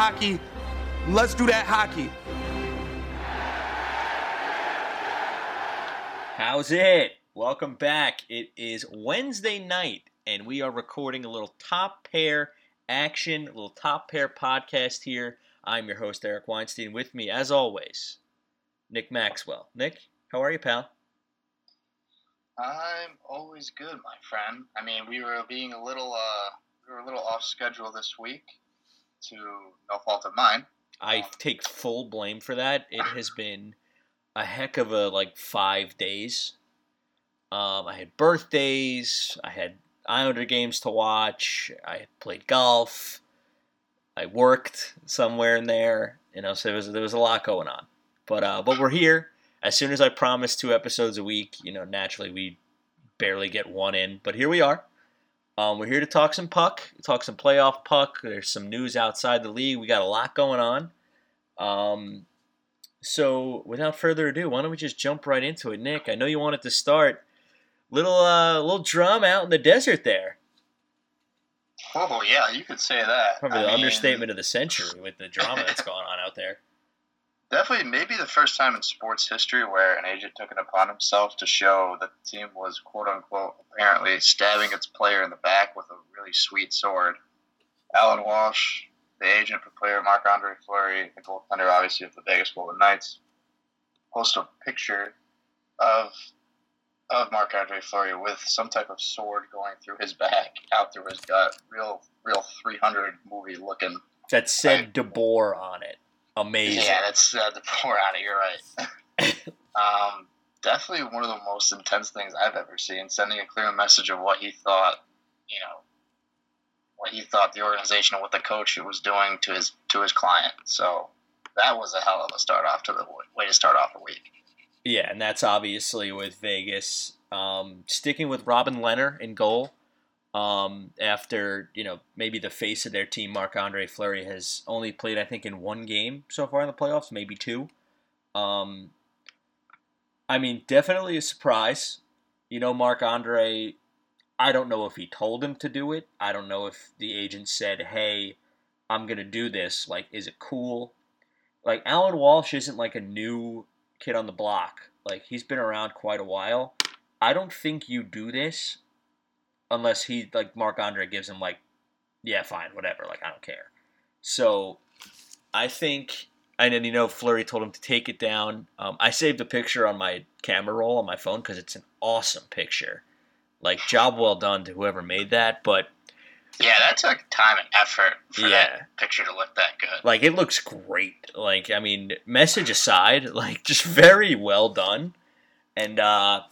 hockey, let's do that hockey. How's it? Welcome back. It is Wednesday night, and we are recording a little top pair action, a little top pair podcast here. I'm your host, Eric Weinstein. With me, as always, Nick Maxwell. Nick, how are you, pal? I'm always good, my friend. I mean, we were being a little, uh, we were a little off schedule this week, to no fault of mine. I take full blame for that. It has been a heck of a like five days. Um, I had birthdays. I had Islander games to watch. I played golf. I worked somewhere in there. You know, so there was there was a lot going on. But uh, but we're here. As soon as I promised two episodes a week, you know, naturally we barely get one in. But here we are. Um, we're here to talk some puck, talk some playoff puck. There's some news outside the league. We got a lot going on. Um, so without further ado, why don't we just jump right into it, Nick? I know you wanted to start little uh little drama out in the desert there. Oh yeah, you could say that. Probably I the mean, understatement of the century with the drama that's going on out there. Definitely, maybe the first time in sports history where an agent took it upon himself to show that the team was quote unquote apparently stabbing its player in the back with a really sweet sword. Alan Walsh, the agent for player Marc Andre Fleury, the goaltender obviously of the Vegas Golden Knights, posted a picture of of Marc Andre Fleury with some type of sword going through his back, out through his gut. Real, real 300 movie looking. That said DeBoer on it. Amazing. Yeah, that's uh, DeBoer on it. You're right. um, definitely one of the most intense things I've ever seen. Sending a clear message of what he thought, you know, what he thought the organization and what the coach was doing to his to his client. So that was a hell of a start off to the way to start off a week. Yeah, and that's obviously with Vegas um, sticking with Robin Lehner in goal. Um, after you know maybe the face of their team, Marc Andre Fleury has only played I think in one game so far in the playoffs, maybe two. Um, I mean, definitely a surprise. You know, Marc Andre. I don't know if he told him to do it. I don't know if the agent said, "Hey, I'm gonna do this." Like, is it cool? Like Alan Walsh isn't like a new kid on the block. Like he's been around quite a while. I don't think you do this unless he like Marc Andre gives him like, yeah, fine, whatever. Like I don't care. So I think, and then you know, Fleury told him to take it down. Um, I saved a picture on my camera roll on my phone because it's an awesome picture. Like job well done to whoever made that, but Yeah, that took time and effort for Yeah. that picture to look that good. like it looks great. Like I mean, message aside, like just very well done. And uh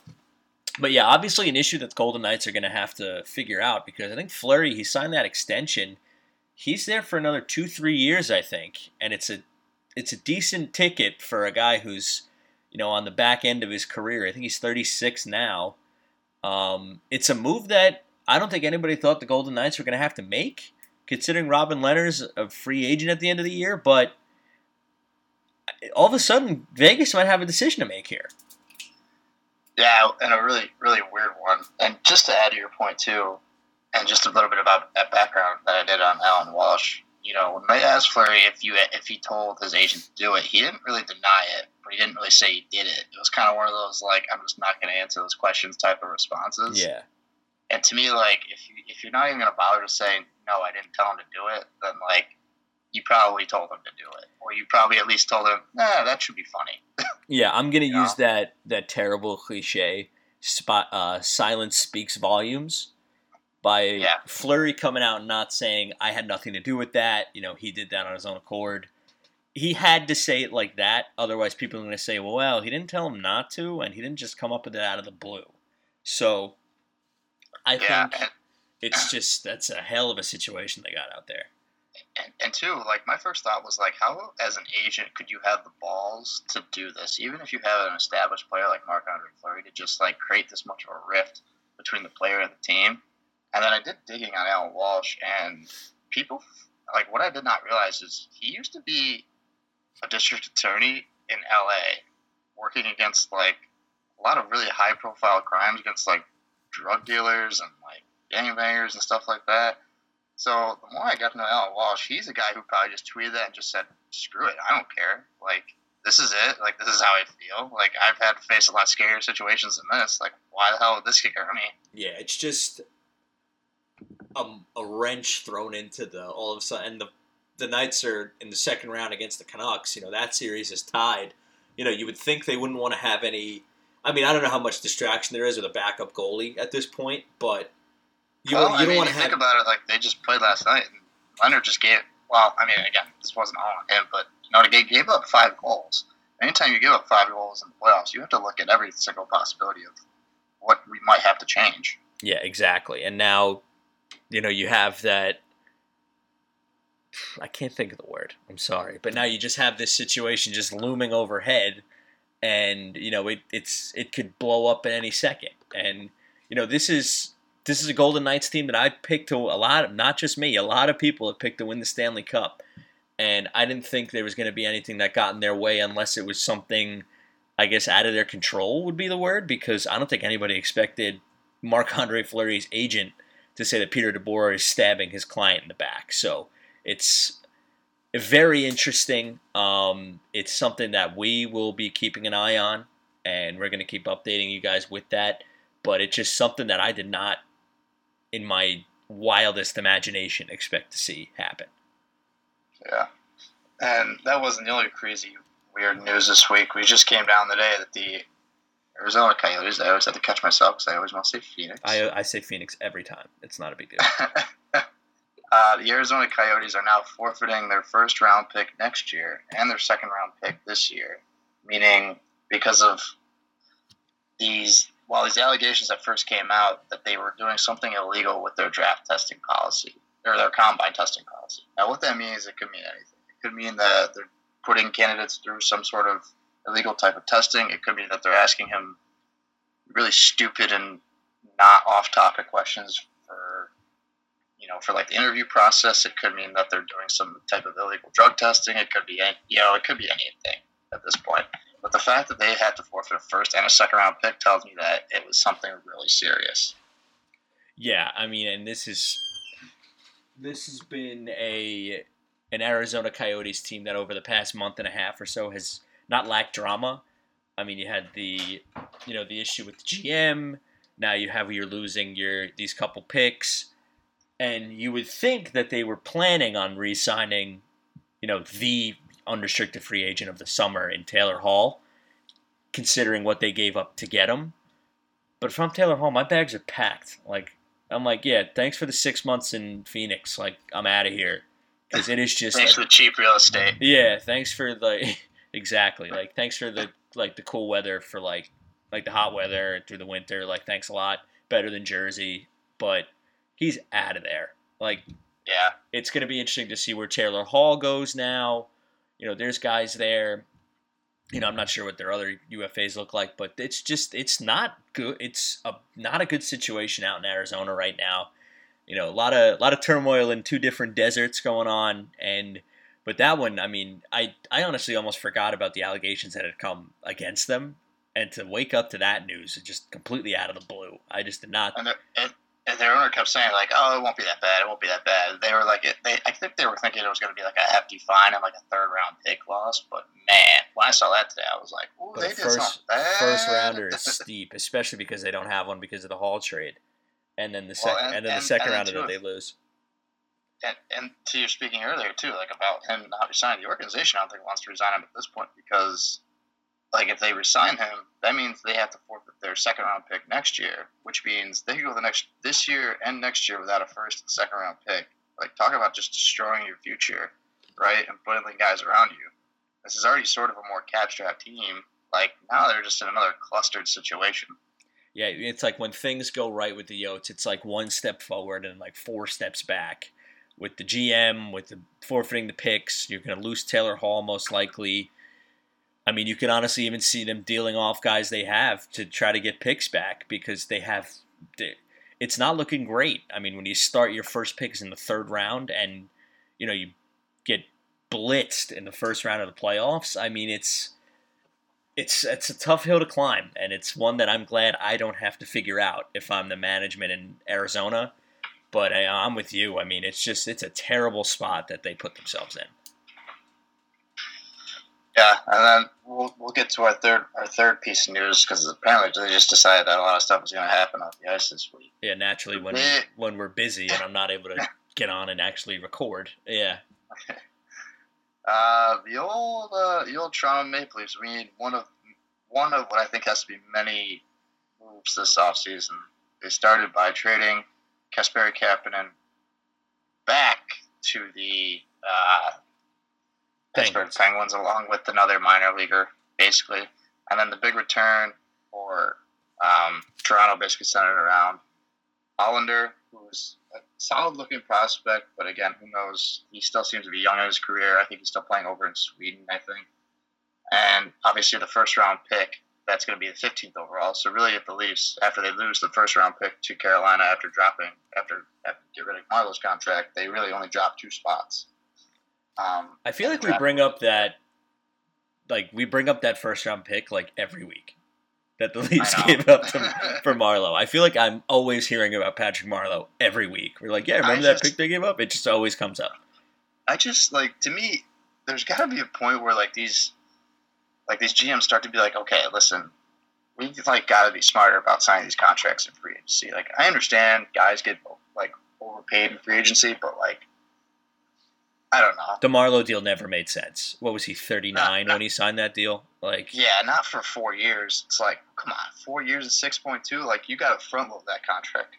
but yeah, obviously an issue that the Golden Knights are going to have to figure out because I think Fleury he signed that extension. He's there for another 2-3 years, I think, and it's a it's a decent ticket for a guy who's, you know, on the back end of his career. I think he's 36 now. Um, it's a move that I don't think anybody thought the Golden Knights were going to have to make, considering Robin Lehner's a free agent at the end of the year. But all of a sudden, Vegas might have a decision to make here. Yeah, and a really, really weird one. And just to add to your point too, and just a little bit about that background that I did on Alan Walsh. You know, when they asked Fleury if you if he told his agent to do it, he didn't really deny it, but he didn't really say he did it. It was kind of one of those like I'm just not going to answer those questions type of responses. Yeah, And to me, like if you if you're not even going to bother to say no, I didn't tell him to do it, then like you probably told him to do it, or you probably at least told him, nah, that should be funny. yeah. I'm gonna Yeah. use that that terrible cliche. Spot uh, silence speaks volumes. By Yeah. Fleury coming out and not saying I had nothing to do with that. You know, he did that on his own accord. He had to say it like that, otherwise people are going to say, "Well, well, he didn't tell him not to, and he didn't just come up with it out of the blue." So, I yeah, think it's just that's a hell of a situation they got out there. And, and two, like my first thought was like, how as an agent could you have the balls to do this, even if you have an established player like Marc Andre Fleury to just like create this much of a rift between the player and the team? And then I did digging on Alan Walsh, and people like what I did not realize is he used to be a district attorney in L.A. working against like a lot of really high profile crimes against like drug dealers and like gangbangers and stuff like that. So the more I got to know Alan Walsh, he's a guy who probably just tweeted that and just said, "Screw it, I don't care. Like this is it. Like this is how I feel. Like I've had to face a lot scarier situations than this. Like why the hell would this scare me?" Yeah, it's just a, a wrench thrown into the all of a sudden. And the the Knights are in the second round against the Canucks. You know that series is tied. You know you would think they wouldn't want to have any. I mean, I don't know how much distraction there is with a backup goalie at this point, but you, well, you don't mean, want to have... think about it like they just played last night, and Lehner just gave. Well, I mean, again, this wasn't all on him, but you know, he gave up five goals. Anytime you give up five goals in the playoffs, you have to look at every single possibility of what we might have to change. Yeah, exactly. And now, you know, you have that. I can't think of the word. I'm sorry, but now you just have this situation just looming overhead, and you know it, it's it could blow up at any second. And you know this is this is a Golden Knights team that I picked to a lot of, not just me, a lot of people have picked to win the Stanley Cup. And I didn't think there was going to be anything that got in their way unless it was something, I guess, out of their control would be the word, because I don't think anybody expected Marc Andre Fleury's agent to say that Peter DeBoer is stabbing his client in the back. So it's very interesting. Um, it's something that we will be keeping an eye on, and we're going to keep updating you guys with that. But it's just something that I did not in my wildest imagination expect to see happen. Yeah. And that wasn't the only crazy weird news this week. We just came down the day that the Arizona Coyotes, I always have to catch myself because I always want to say Phoenix. I, I say Phoenix every time. It's not a big deal. uh, the Arizona Coyotes are now forfeiting their first round pick next year and their second round pick this year, meaning because of these while these allegations that first came out that they were doing something illegal with their draft testing policy or their combine testing policy. Now, what that means, it could mean anything. It could mean that they're putting candidates through some sort of illegal type of testing. It could mean that they're asking him really stupid and not off-topic questions for, you know, for like the interview process. It could mean that they're doing some type of illegal drug testing. It could be, you know, it could be anything at this point. But the fact that they had to forfeit a first and a second round pick tells me that it was something really serious. Yeah, I mean, and this is this has been a an Arizona Coyotes team that over the past month and a half or so has not lacked drama. I mean, you had the you know the issue with the GM. Now you have you're losing your these couple picks, and you would think that they were planning on re-signing, you know, the unrestricted free agent of the summer in Taylor Hall, considering what they gave up to get him. But if I'm Taylor Hall, my bags are packed. Like I'm like, yeah, thanks for the six months in Phoenix. Like I'm out of here because it is just thanks like, for the cheap real estate. Yeah, thanks for the exactly like thanks for the like the cool weather for like like the hot weather through the winter. Like thanks a lot. Better than Jersey, but he's out of there. Like yeah, it's gonna be interesting to see where Taylor Hall goes now you know, there's guys there. You know, I'm not sure what their other UFAs look like, but it's just it's not good. It's a not a good situation out in Arizona right now. You know, a lot of a lot of turmoil in two different deserts going on, and but that one, I mean, I I honestly almost forgot about the allegations that had come against them, and to wake up to that news, just completely out of the blue. I just did not. And, and and their owner kept saying like, "Oh, it won't be that bad. It won't be that bad." They were like, it, they, I think they were thinking it was going to be like a hefty fine and like a third round pick loss. But man, when I saw that today, I was like, "Ooh, they did first, something bad." First rounder is steep, especially because they don't have one because of the Hall trade, and then the second well, and, and, then the second rounder that they lose. And, and to your speaking earlier too, like about him not resigning, the organization I don't think wants to resign him at this point because like if they resign him, that means they have to forfeit their second round pick next year, which means they go the next this year and next year without a first and second round pick. Like talk about just destroying your future, right? And putting the guys around you. This is already sort of a more cap strapped team. Like now they're just in another clustered situation. Yeah, it's like when things go right with the Yotes, it's like one step forward and like four steps back. With the GM, with the forfeiting the picks, you're going to lose Taylor Hall most likely I mean, you can honestly even see them dealing off guys they have to try to get picks back because they have. It's not looking great. I mean, when you start your first picks in the third round and you know you get blitzed in the first round of the playoffs, I mean, it's it's it's a tough hill to climb, and it's one that I'm glad I don't have to figure out if I'm the management in Arizona. But I, I'm with you. I mean, it's just it's a terrible spot that they put themselves in. Yeah, and then we'll, we'll get to our third our third piece of news because apparently they just decided that a lot of stuff was going to happen on the ice this week. Yeah, naturally when Yeah. when we're busy and I'm not able to get on and actually record. Yeah, Uh, the old uh, the old Toronto Maple Leafs. We need one of one of what I think has to be many moves this offseason. They started by trading Kasperi Kapanen back to the uh, Pittsburgh Penguins. Along with another minor leaguer, basically. And then the big return for um, Toronto basically centered around Hallander, who's a solid looking prospect, but again, who knows? He still seems to be young in his career. I think he's still playing over in Sweden, I think. And obviously, the first round pick, that's going to be the 15th overall. So, really, if the Leafs, after they lose the first round pick to Carolina after dropping, after, after get rid of Marleau's contract, they really only drop two spots. Um, I feel like we bring up that like we bring up that first round pick like every week that the Leafs gave up to, for Marleau. I feel like I'm always hearing about Patrick Marleau every week. We're like, yeah, remember that just- pick they gave up? It just always comes up. I just like to me, there's got to be a point where like these, like these GMs start to be like, okay, listen, we like got to be smarter about signing these contracts in free agency. Like I understand guys get like overpaid in free agency, but like, I don't know. The Marleau deal never made sense. What was he, 39 No, no. when he signed that deal? Like, Yeah, not for four years. It's like, come on, four years and six point two. Like you got to front load that contract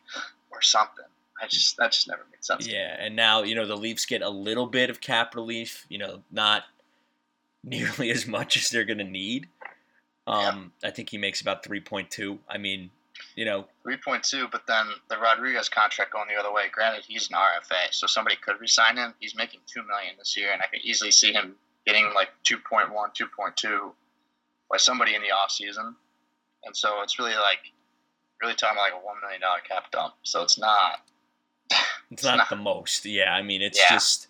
or something. I just that just never made sense. Yeah, and now you know the Leafs get a little bit of cap relief. You know, not nearly as much as they're going to need. Um, I think he makes about three point two. I mean, you know, Three point two, but then the Rodrigues contract going the other way. Granted, he's an RFA, so somebody could resign him. He's making two million this year, and I could easily see him getting like 2.1, 2.2 by somebody in the off season. And so it's really like really talking about like a one million dollar cap dump. So it's not. it's not not- the most. Yeah, I mean, it's Yeah. just.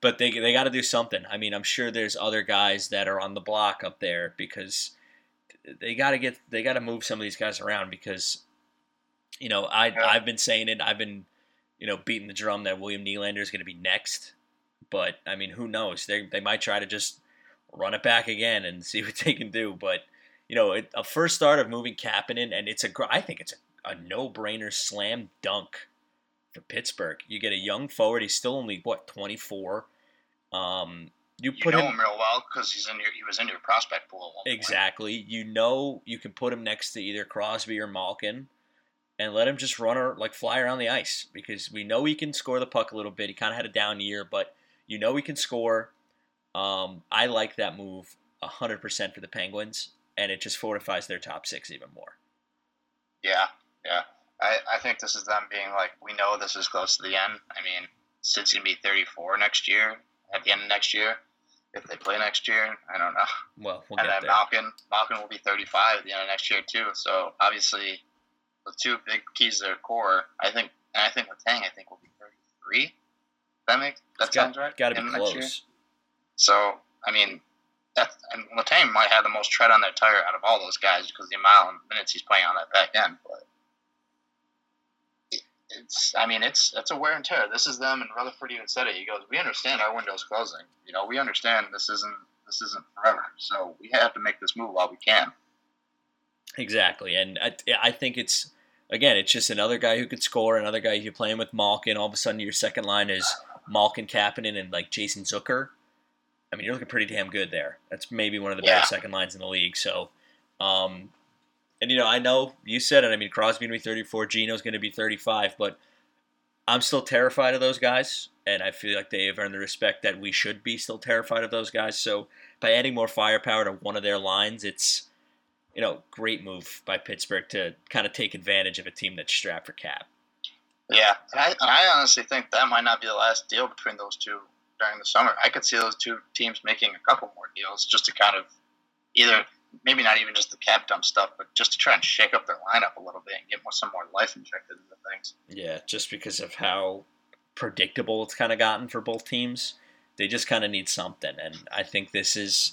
But they they got to do something. I mean, I'm sure there's other guys that are on the block up there because they got to get they got to move some of these guys around because you know I Yeah. I've been saying it. I've been you know beating the drum that William Nylander is going to be next. But I mean, who knows? They they might try to just run it back again and see what they can do. But you know, it, a first start of moving Kapanen, and it's a I think it's a, a no brainer slam dunk for Pittsburgh. You get a young forward. He's still only what twenty four. Um, you You put know him him real well because he's in your he was in your prospect pool. At one point. exactly. You know you can put him next to either Crosby or Malkin, and let him just run or like fly around the ice because we know he can score the puck a little bit. He kind of had a down year, but you know he can score. Um, I like that move hundred percent for the Penguins, and it just fortifies their top six even more. Yeah, yeah. I, I think this is them being like, we know this is close to the end. I mean, Sid's gonna be 34 next year, at the end of next year, if they play next year. I don't know. Well, we'll and get then there. Malkin, Malkin will be 35 at the end of next year too. So obviously, the two big keys to their core, I think, and I think Letang, I think will be 33. That makes that It's got, sounds right. Got to be End of next year. close. So I mean, that and Letang might have the most tread on their tire out of all those guys because the amount of minutes he's playing on that back end. But it's, I mean, it's it's a wear and tear. This is them, and Rutherford even said it. He goes, "We understand our window's closing. You know, we understand this isn't this isn't forever. So we have to make this move while we can." Exactly, and I, I think it's again, it's just another guy who could score, another guy you're playing with Malkin. All of a sudden, your second line is Malkin, Kapanen, and like Jason Zucker. I mean, you're looking pretty damn good there. That's maybe one of the Yeah. better second lines in the league. So, um, and you know, I know you said it. I mean, Crosby gonna be 34, Gino's gonna be 35, but I'm still terrified of those guys, and I feel like they have earned the respect that we should be still terrified of those guys. So, by adding more firepower to one of their lines, it's you know, great move by Pittsburgh to kind of take advantage of a team that's strapped for cap. Yeah, and I, and I honestly think that might not be the last deal between those two during the summer. I could see those two teams making a couple more deals just to kind of either maybe not even just the cap dump stuff, but just to try and shake up their lineup a little bit and get more some more life injected into things. Yeah, just because of how predictable it's kind of gotten for both teams, they just kind of need something, and I think this is.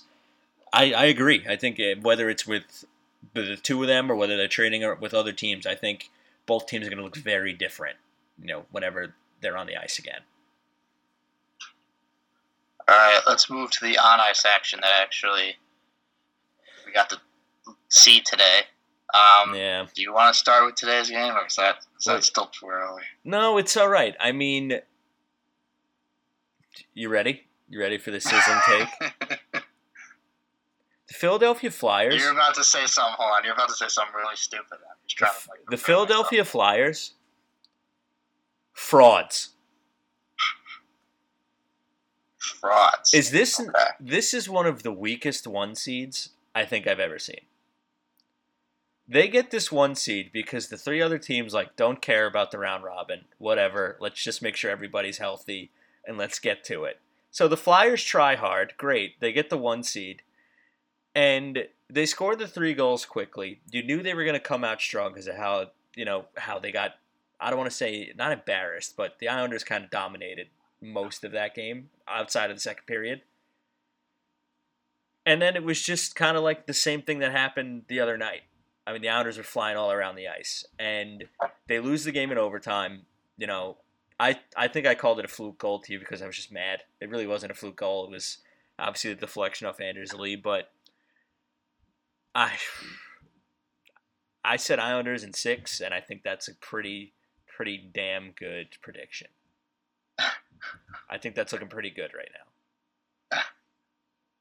I, I agree. I think whether it's with the two of them or whether they're trading or with other teams, I think both teams are going to look very different you know, whenever they're on the ice again. All right, let's move to the on ice action that actually got to see today. Um, Yeah. Do you want to start with today's game, or is that is that still too early? No, it's all right. I mean, you ready? You ready for the sizzling take? The Philadelphia Flyers. You're about to say something. Hold on. You're about to say something really stupid. I'm just trying to. Like, The Philadelphia Flyers. Frauds. frauds. Is this Okay. this is one of the weakest one seeds I think I've ever seen. They get this one seed because the three other teams like don't care about the round robin. Whatever. Let's just make sure everybody's healthy and let's get to it. So the Flyers try hard. Great. They get the one seed. And they scored the three goals quickly. You knew they were going to come out strong because of how, you know, how they got I don't want to say not embarrassed, but the Islanders kind of dominated most of that game outside of the second period. And then it was just kind of like the same thing that happened the other night. I mean, the Islanders were flying all around the ice, and they lose the game in overtime. You know, I I think I called it a fluke goal to you because I was just mad. It really wasn't a fluke goal. It was obviously the deflection off Anders Lee, but I I said Islanders in six, and I think that's a pretty pretty damn good prediction. I think that's looking pretty good right now.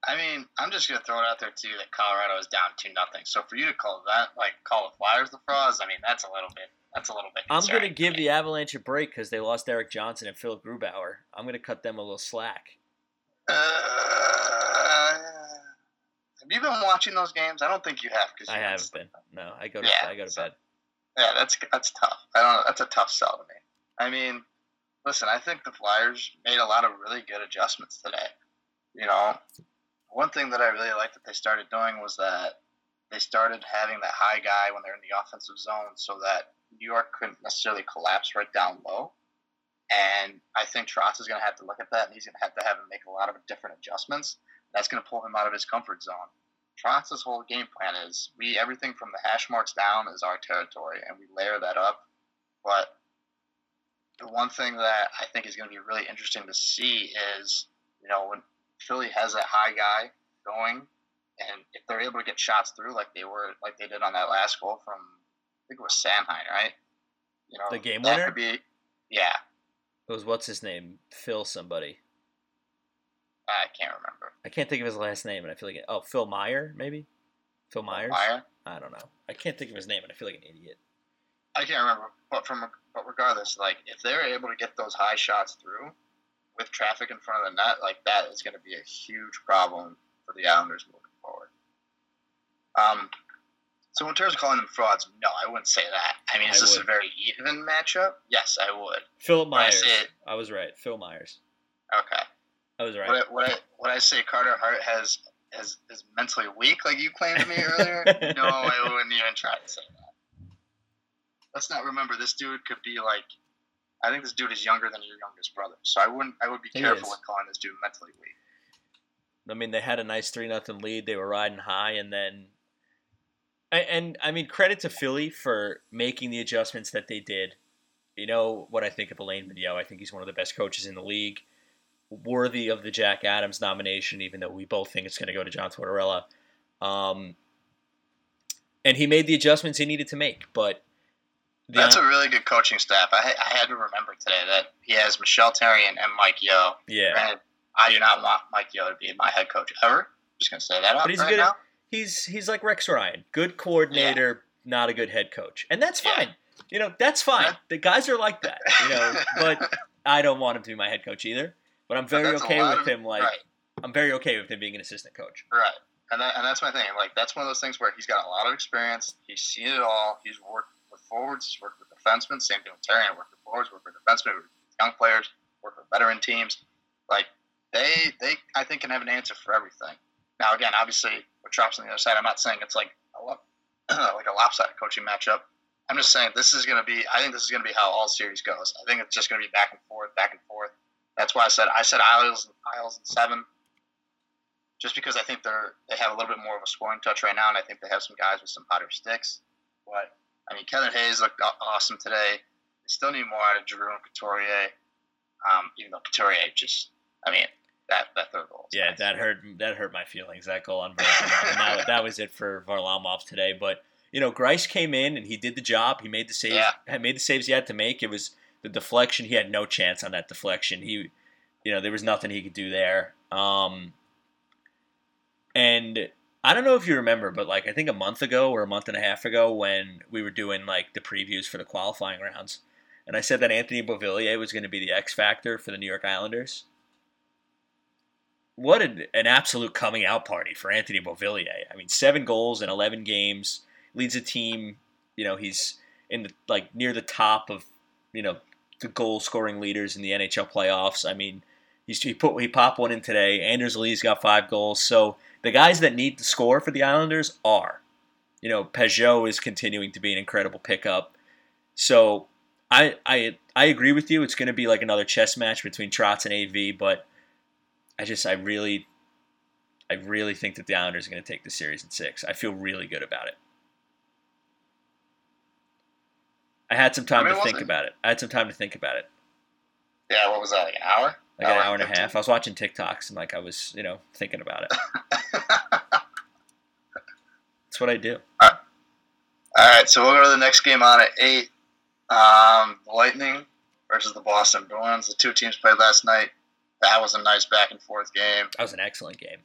I mean, I'm just gonna throw it out there too that Colorado is down two nothing. So for you to call that like call the Flyers the frauds, I mean that's a little bit that's a little bit. I'm going to give the Avalanche a break because they lost Erik Johnson and Phil Grubauer. I'm going to cut them a little slack. Uh, have you been watching those games? I don't think you have. Cause I haven't been. No, I go to Yeah, I go to so- bed. Yeah, that's that's tough. I don't know. That's a tough sell to me. I mean, listen, I think the Flyers made a lot of really good adjustments today. You know, one thing that I really liked that they started doing was that they started having that high guy when they're in the offensive zone, so that New York couldn't necessarily collapse right down low. And I think Trotz is going to have to look at that, and he's going to have to have him make a lot of different adjustments. That's going to pull him out of his comfort zone. Trotz's whole game plan is we everything from the hash marks down is our territory, and we layer that up. But the one thing that I think is going to be really interesting to see is, you know, when Philly has that high guy going, and if they're able to get shots through like they were, like they did on that last goal from, I think it was Sanheim, right? You know, The game winner? Could be, yeah, It was what's his name? Phil somebody. I can't remember. I can't think of his last name, and I feel like it, oh Phil Meyer maybe. Phil Myers. Meyer? I don't know. I can't think of his name, and I feel like an idiot. I can't remember, but from but regardless, like if they're able to get those high shots through with traffic in front of the net, like that is going to be a huge problem for the Islanders moving forward. Um, so in terms of calling them frauds, no, I wouldn't say that. I mean, is I this a very even matchup? Yes, I would. Philip I Myers. say it- I was right. Phil Myers. Okay. I was right. What I, what I what I say Carter Hart has has is mentally weak, like you claimed to me earlier. no, I wouldn't even try to say that. Let's not remember this dude could be like. I think this dude is younger than your youngest brother, so I wouldn't. I would be He careful is. with calling this dude mentally weak. I mean, they had a nice three nothing lead. They were riding high, and then, and, and I mean, credit to Philly for making the adjustments that they did. You know what I think of Alain Vigneault. I think he's one of the best coaches in the league, worthy of the Jack Adams nomination. Even though we both think it's going to go to John Tortorella, um, and he made the adjustments he needed to make. But That's a really good coaching staff. I, I had to remember today that he has Michel Terry and, and Mike Yeo. yeah, Granted, I do not want Mike Yeo to be my head coach ever. I'm Just gonna say that out But he's right good now. he's he's like Rex Ryan, good coordinator, not a good head coach, and that's fine. You know, that's fine. Yeah. The guys are like that. You know, but I don't want him to be my head coach either. But I'm very okay with of- him. Like right. I'm very okay with him being an assistant coach. Right. And that, and that's my thing. Like that's one of those things where he's got a lot of experience. He's seen it all. He's worked forwards. Worked with defensemen. Same thing with Terry. Worked with forwards. Worked with defensemen. Worked with young players. Worked with veteran teams. Like they they I think can have an answer for everything. Now again, obviously with Trotz on the other side, I'm not saying it's like a like a lopsided coaching matchup. I'm just saying this is going to be. I think this is going to be how all series goes. I think it's just going to be back and forth, back and forth. That's why I said I said Isles and Isles and seven just because I think they're they have a little bit more of a scoring touch right now, and I think they have some guys with some hotter sticks. But I mean, Kevin Hayes looked awesome today. They still need more out of Giroux and Couturier. Um, even though Couturier just, I mean, that that third goal. Yeah, nice. that hurt. That hurt my feelings. That goal on Varlamov. that, that was it for Varlamov today. But you know, Greiss came in and he did the job. He made the saves. Yeah. Made the saves he had to make. It was the deflection. He had no chance on that deflection. He, you know, there was nothing he could do there. Um, and I don't know if you remember, but like I think a month ago or a month and a half ago when we were doing like the previews for the qualifying rounds, and I said that Anthony Beauvillier was going to be the X factor for the New York Islanders. What an, an absolute coming out party for Anthony Beauvillier. I mean, seven goals in 11 games, leads a team. You know, he's in the like near the top of you know the goal scoring leaders in the NHL playoffs. I mean, he's he put he popped one in today. Anders Lee's got five goals. So the guys that need to score for the Islanders are, you know, Pageau is continuing to be an incredible pickup. So I I I agree with you. It's going to be like another chess match between Trotz and AV, but I just I really I really think that the Islanders are going to take the series in six. I feel really good about it. I had some time I mean, to think about it. I had some time to think about it. Yeah, what was that? Like an hour? Like an hour and a half. I was watching TikToks and like I was, you know, thinking about it. That's what I do. All right, so we'll go to the next game on at eight. Um, the Lightning versus the Boston Bruins. The two teams played last night. That was a nice back and forth game. That was an excellent game.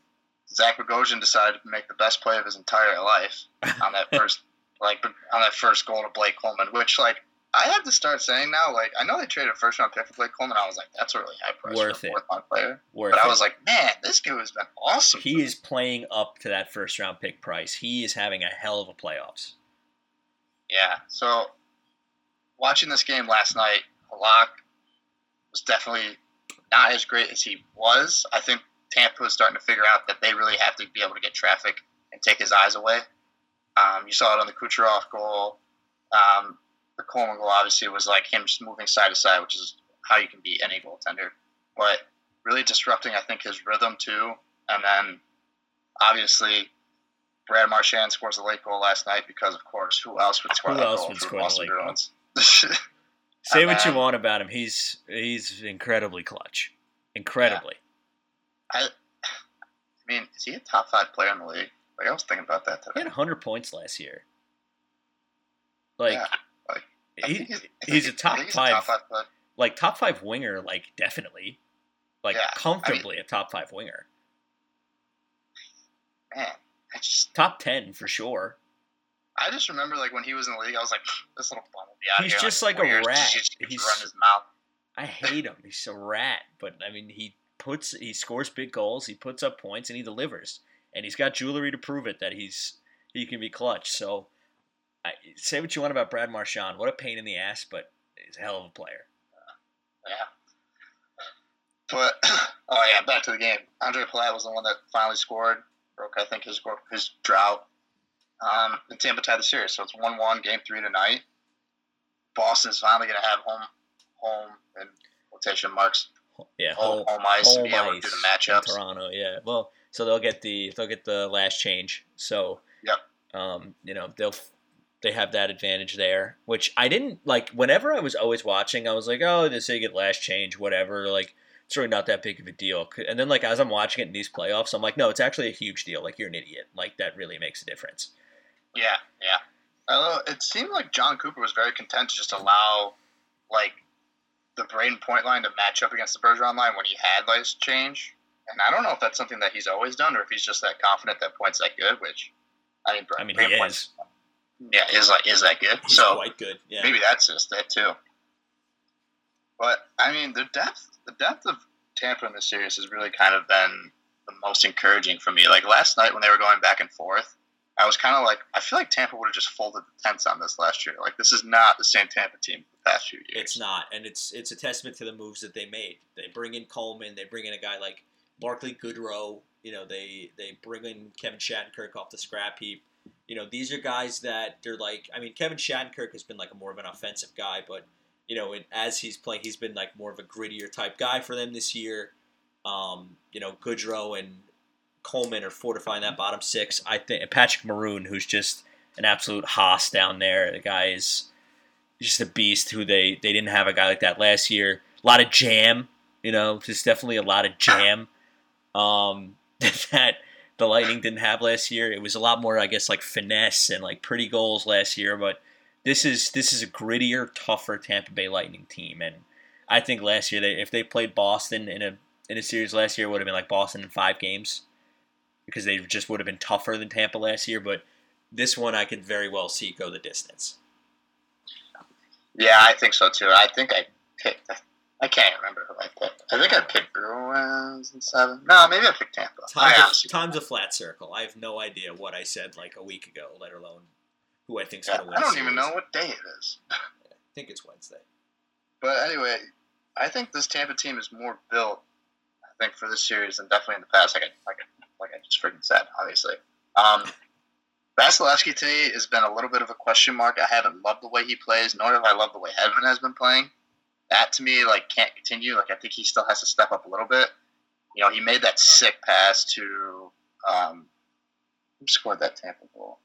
Zach Bogosian decided to make the best play of his entire life on that first, like on that first goal to Blake Coleman. Which, like, I have to start saying now. Like, I know they traded a first round pick for Blake Coleman. I was like, that's a really high price Worth for a fourth round player. Worth But I it. was like, man, this dude has been awesome. he is playing up to that first round pick price. He is having a hell of a playoffs. Yeah. So watching this game last night, Halak was definitely not as great as he was. I think Tampa was starting to figure out that they really have to be able to get traffic and take his eyes away. Um, you saw it on the Kucherov goal. Um, the Coleman goal obviously was like him just moving side to side, which is how you can beat any goaltender. But really disrupting, I think, his rhythm too. And then obviously Brad Marchand scores a late goal last night because, of course, who else would score Who that else goal would score Boston late? Bruins? Say what you want about him. He's he's incredibly clutch. Incredibly. I mean, is he a top five player in the league? Like I was thinking about that today. He had 100 points last year. Like Yeah, I he, he's, a top he's five, A top five like top five winger, like definitely, like Yeah, I mean- comfortably a top five winger, Man, I just, top ten for sure. I just remember like when he was in the league, I was like, this little bum will be out He's here. just like, like a rat. Just He's- run his mouth. I hate him. He's a rat, but I mean, he puts he scores big goals, he puts up points, and he delivers, and he's got jewelry to prove it that he's he can be clutch. So, I, say what you want about Brad Marchand, what a pain in the ass, but he's a hell of a player. Yeah. But oh yeah, back to the game. Ondrej Palat was the one that finally scored. Broke I think his his drought. Um, and Tampa tied the series, so it's one one game three tonight. Boston's finally going to have home home in quotation marks Yeah, home, home ice to home be able to do the matchups. Toronto. Yeah, well, so they'll get the they'll get the last change. So, Yep. um, you know they'll they have that advantage there, which I didn't like. Whenever I was always watching, I was like, oh, this say get last change, whatever. Like it's really not that big of a deal. And then like as I'm watching it in these playoffs, I'm like, no, it's actually a huge deal. Like you're an idiot. Like that really makes a difference. Yeah, yeah. Although it seemed like John Cooper was very content to just allow like the Brayden Point line to match up against the Bergeron line when he had last change. And I don't know if that's something that he's always done or if he's just that confident that Point's that good. Which I mean, I mean, he points, is. Yeah, is like is that good? He's so quite good. Yeah. maybe that's just it too. But I mean, the depth, the depth of Tampa in this series has really kind of been the most encouraging for me. Like last night when they were going back and forth, I was kind of like, I feel like Tampa would have just folded the tents on this last year. Like this is not the same Tampa team the past few years. It's not, and it's it's a testament to the moves that they made. They bring in Coleman. They bring in a guy like Barkley Goodrow. You know, they they bring in Kevin Shattenkirk off the scrap heap. You know, these are guys that they're like. I mean, Kevin Shattenkirk has been like a more of an offensive guy, but you know, it, as he's playing, he's been like more of a grittier type guy for them this year. Um, you know, Goodrow and Coleman are fortifying that bottom six. I think Patrick Maroon, who's just an absolute hoss down there. The guy is just a beast. Who they they didn't have a guy like that last year. A lot of jam, you know, There's definitely a lot of jam. Um, that the Lightning didn't have last year. It was a lot more, I guess, like finesse and like pretty goals last year. But this is this is a grittier, tougher Tampa Bay Lightning team, and I think last year they if they played Boston in a in a series last year, it would have been like Boston in five games because they just would have been tougher than Tampa last year. But this one, I could very well see go the distance. Yeah, I think so too. I think I picked. I can't remember who I picked. I think I picked Bruins in seven. No, maybe I picked Tampa. Time's, a, time's a flat circle. I have no idea what I said like a week ago, let alone who I think's yeah, going to win. I don't even know what day it is. I think it's Wednesday. But anyway, I think this Tampa team is more built. I think for this series than definitely in the past. Like I, like I, like I just freaking said, obviously. Um, Vasilevskiy to me has been a little bit of a question mark. I haven't loved the way he plays, nor have I loved the way Hedman has been playing. That to me, like, can't continue. Like, I think he still has to step up a little bit. You know, he made that sick pass to um, who scored that Tampa goal?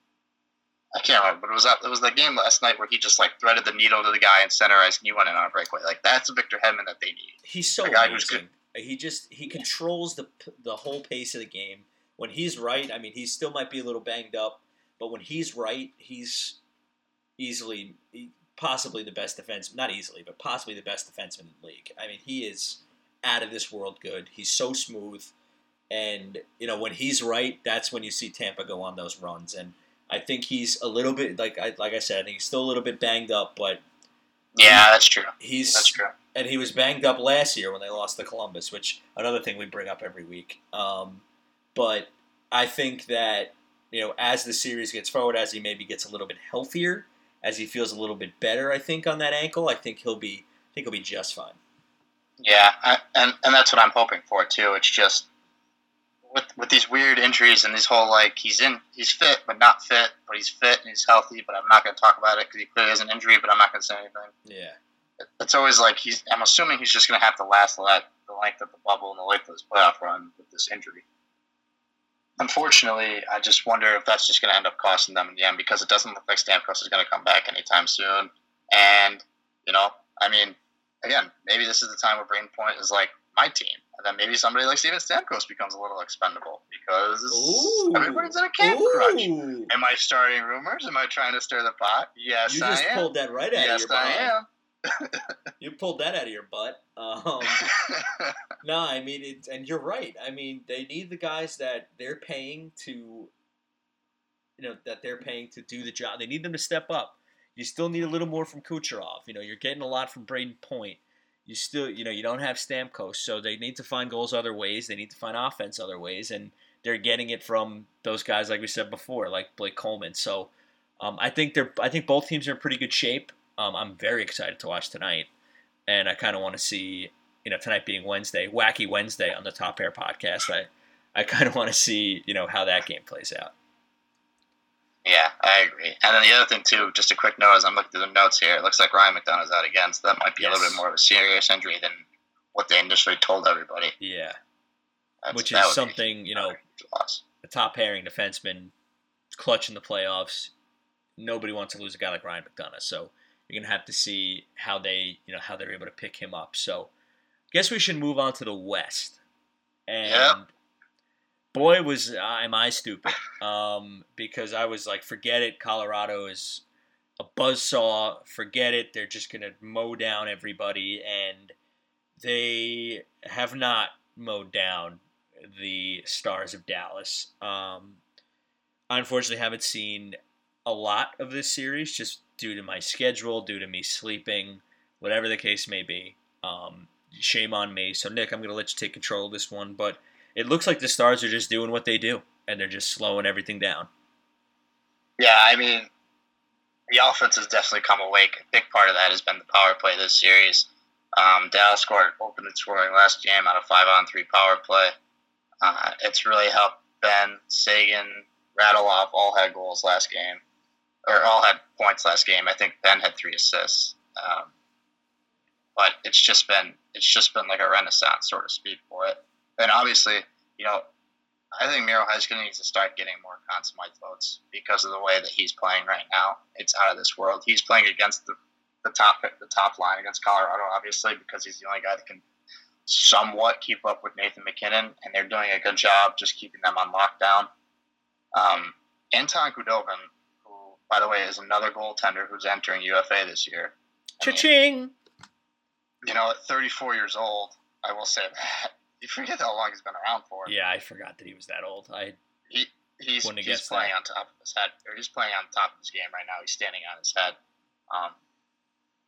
I can't remember, but it was that it was the game last night where he just like threaded the needle to the guy in center ice and he went in on a breakaway. Like that's a Victor Hedman that they need. He's so amazing. He just he controls the the whole pace of the game. When he's right, I mean, he still might be a little banged up, but when he's right, he's easily, possibly the best defense. Not easily, but possibly the best defenseman in the league. I mean, he is out of this world good. He's so smooth, and you know when he's right, that's when you see Tampa go on those runs and I think he's a little bit like I like I said, he's still a little bit banged up, but yeah, that's true. He's that's true. And he was banged up last year when they lost to Columbus, which another thing we bring up every week. Um, but I think that you know as the series gets forward, as he maybe gets a little bit healthier, as he feels a little bit better, I think on that ankle, I think he'll be I think he'll be just fine. Yeah, I, and and that's what I'm hoping for too. It's just with with these weird injuries and this whole like he's in he's fit but not fit, but he's fit and he's healthy, but I'm not going to talk about it because he clearly has an injury, but I'm not going to say anything. Yeah, it's always like he's. I'm assuming he's just going to have to last the length of the bubble and the length of his playoff run with this injury. Unfortunately, I just wonder if that's just going to end up costing them in the end because it doesn't look like Stamkos is going to come back anytime soon. And you know, I mean, again, maybe this is the time where Brayden Point is like my team and then maybe somebody like Steven Stamkos becomes a little expendable because Ooh. everybody's in a camp Ooh. crunch. Am I starting rumors? Am I trying to stir the pot? Yes, you just I am. pulled that right out yes, of your. I am. You pulled that out of your butt. Um, no, I mean, it, and you're right. I mean, they need the guys that they're paying to, you know, that they're paying to do the job. They need them to step up. You still need a little more from Kucherov. You know, you're getting a lot from Brayden Point you still you know you don't have Stamkos, so they need to find goals other ways. They need to find offense other ways, and they're getting it from those guys like we said before, like Blake Coleman. So um, I think they're I think both teams are in pretty good shape. Um, I'm very excited to watch tonight, and I kind of want to see you know tonight being Wednesday, wacky Wednesday on the Top Pair podcast. I I kind of want to see you know how that game plays out. Yeah, I agree. And then the other thing too, just a quick note as I'm looking through the notes here, it looks like Ryan McDonagh's out again, so that might be yes. a little bit more of a serious injury than what they initially told everybody. Yeah, That's, which is something you know, a top pairing defenseman, clutch in the playoffs. Nobody wants to lose a guy like Ryan McDonagh, so you're gonna have to see how they you know how they're able to pick him up. So, I guess we should move on to the West. And yep boy was am I stupid um, because I was like, forget it. Colorado is a buzz saw. Forget it. They're just gonna mow down everybody, and they have not mowed down the Stars of Dallas. Um, I unfortunately haven't seen a lot of this series just due to my schedule, due to me sleeping, whatever the case may be. Um, shame on me. So Nick, I'm gonna let you take control of this one, but it looks like the Stars are just doing what they do, and they're just slowing everything down. Yeah, I mean, the offense has definitely come awake. A big part of that has been the power play this series. Um, Dallas scored open scoring last game out of five on three power play. Uh, it's really helped Benn, Seguin, Radulov all had goals last game, or all had points last game. I think Benn had three assists. Um, but it's just been it's just been like a renaissance sort of speed for it. And obviously, you know, I think Miro Heiskanen needs to need to start getting more Conn Smythe votes because of the way that he's playing right now. It's out of this world. He's playing against the the top the top line against Colorado, obviously, because he's the only guy that can somewhat keep up with Nathan MacKinnon, and they're doing a good job just keeping them on lockdown. Um, Anton Khudobin, who, by the way, is another goaltender who's entering UFA this year. I mean, Cha-ching! you know, at 34 years old, I will say that you forget how long he's been around for. Yeah, I forgot that he was that old. I He he's, he's playing that. on top of his head, or he's playing on top of his game right now. He's standing on his head. Um,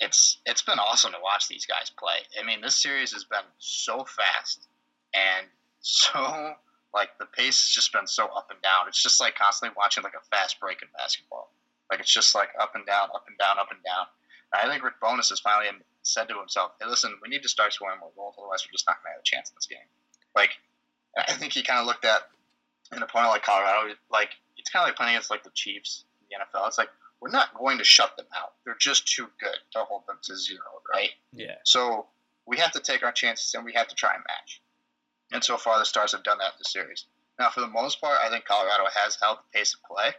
it's it's been awesome to watch these guys play. I mean, this series has been so fast and so like the pace has just been so up and down. It's just like constantly watching like a fast break in basketball. Like it's just like up and down, up and down, up and down. And I think Rick Bowness has finally said to himself, "Hey, listen, we need to start scoring more goals, otherwise we're just not going to have a chance in this game." Like, I think he kind of looked at an opponent like Colorado, like it's kind of like playing against like the Chiefs in the NFL. It's like we're not going to shut them out; they're just too good to hold them to zero, right? yeah. So we have to take our chances and we have to try and match. And so far, the Stars have done that in the series. Now, for the most part, I think Colorado has held the pace of play,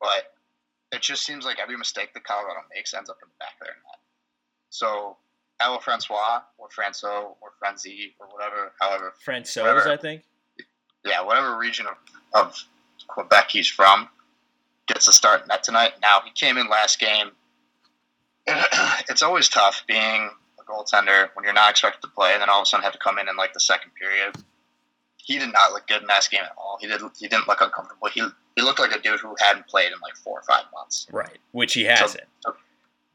but it just seems like every mistake that Colorado makes ends up in the back of their net. So, Al Francois or Franco or Frenzy or whatever, however, Francois. I think. yeah, whatever region of, of Quebec he's from, gets a start in net tonight. Now, he came in last game. it's always tough being a goaltender when you're not expected to play, and then all of a sudden have to come in in like the second period. He did not look good in that game at all. He did. He didn't look uncomfortable. He he looked like a dude who hadn't played in like four or five months. Right. Which he hasn't.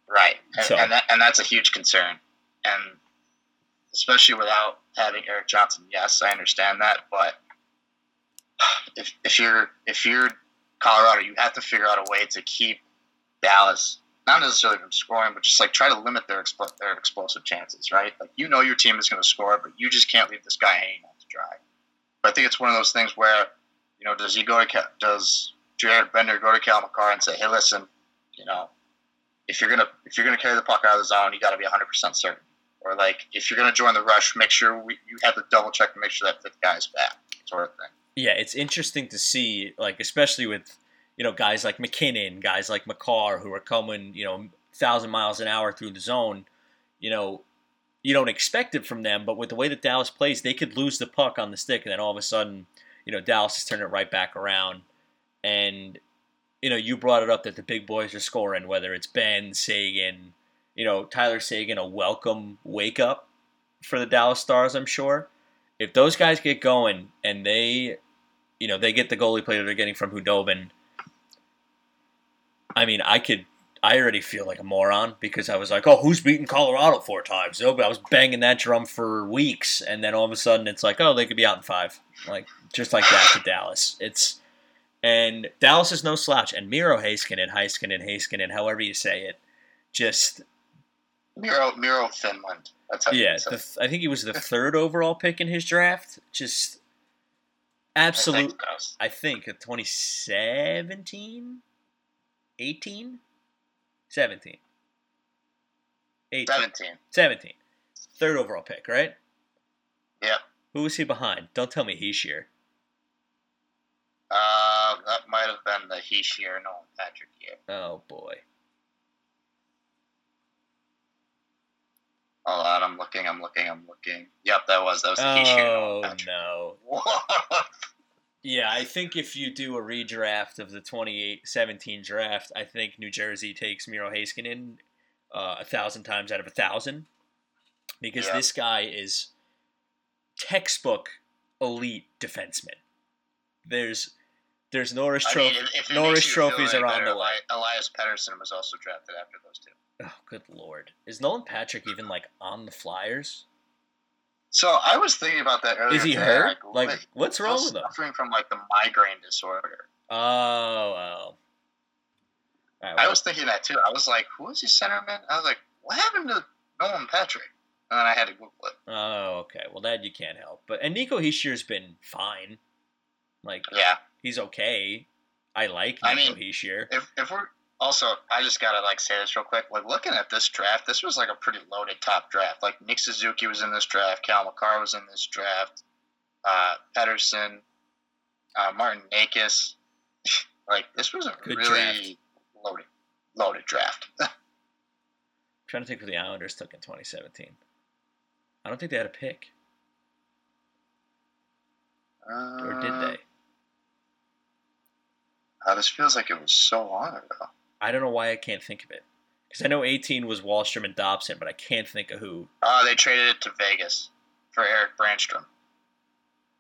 Right, and, So- and, that, and that's a huge concern, and especially without having Erik Johnson. Yes, I understand that, but if, if you're if you're Colorado, you have to figure out a way to keep Dallas not necessarily from scoring, but just like try to limit their their explosive chances. Right, like you know your team is going to score, but you just can't leave this guy hanging out to dry. But I think it's one of those things where you know does he go to does Jared Bednar go to Cale Makar and say, hey, listen, you know if you're gonna if you're gonna carry the puck out of the zone, you got to be 100 percent certain. Or like if you're gonna join the rush, make sure we, you have to double check to make sure that fifth guy's back, sort of thing. Yeah, it's interesting to see, like especially with you know guys like MacKinnon, guys like Makar, who are coming you know thousand miles an hour through the zone. You know, you don't expect it from them, but with the way that Dallas plays, they could lose the puck on the stick, and then all of a sudden, you know, Dallas has turned it right back around. And you know, you brought it up that the big boys are scoring, whether it's Benn Seguin, you know, Tyler Seguin, a welcome wake up for the Dallas Stars, I'm sure. If those guys get going and they you know, they get the goalie play that they're getting from Khudobin. I mean, I could, I already feel like a moron because I was like, oh, who's beaten Colorado four times? No, but I was banging that drum for weeks, and then all of a sudden it's like, oh, they could be out in five, like just like that to Dallas. It's and Dallas is no slouch, and Miro Heiskanen, Heiskanen, Heiskanen, however you say it, just Miro Miro Finland. That's how yeah. The, th- I think he was the third overall pick in his draft. Just I absolute. think. I think at 2017, 18, 17, 18, 17. 17. Third overall pick, right? Yep. Who was he behind? Don't tell me Hischier. Uh, that might have been the Hesh year, Nolan Patrick year. Oh boy. Hold on, I'm looking, I'm looking, I'm looking. Yep, that was that was the Oh Nolan Patrick. no. What? Yeah, I think if you do a redraft of the 2017 draft, I think New Jersey takes Miro Heiskanen uh, a thousand times out of a thousand because Yeah. this guy is textbook elite defenseman. There's there's Norris I trophy. mean, if, if it Norris makes you feel trophies are on the way. Elias Pettersson was also drafted after those two. Oh, good lord! Is Nolan Patrick even like on the Flyers? So I was thinking about that earlier. Is he hurt? Like, it. what's wrong with him? Suffering from like the migraine disorder. Oh. All right, I was thinking that too. I was like, who is his centerman? I was like, what happened to Nolan Patrick? And then I had to Google it. oh, okay. Well, that you can't help. But and Nico Hischier's been fine. Like Yeah. he's okay. I like I Nico mean, Hischier. If if we're also, I just gotta like say this real quick. Like looking at this draft, this was like a pretty loaded top draft. Like Nick Suzuki was in this draft, Cale Makar was in this draft, uh, Pettersson, uh, Martin Necas. like this was a Good really draft. loaded loaded draft. trying to think what the Islanders took in 2017. I don't think they had a pick, Uh, or did they? Uh, this feels like it was so long ago. I don't know why I can't think of it. Because I know 18 was Wahlstrom and Dobson, but I can't think of who. Uh, they traded it to Vegas for Erik Brannstrom.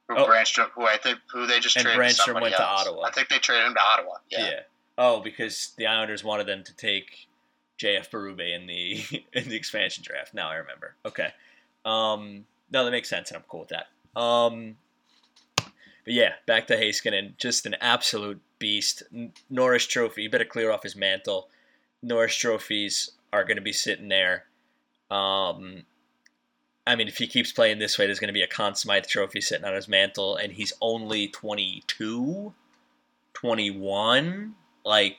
Who Oh. Brannstrom, who I think, who they just And traded. somebody went to. Ottawa. I think they traded him to Ottawa. Yeah. Oh, because the Islanders wanted them to take JF Berube in the in the expansion draft. Now I remember. Okay. Um, no, that makes sense, and I'm cool with that. Um, but yeah, back to Heiskanen, just an absolute beast. Norris Trophy, you better clear off his mantle. Norris trophies are going to be sitting there. Um, I mean, if he keeps playing this way, there's going to be a Conn Smythe trophy sitting on his mantle, and he's only 22, 21. Like,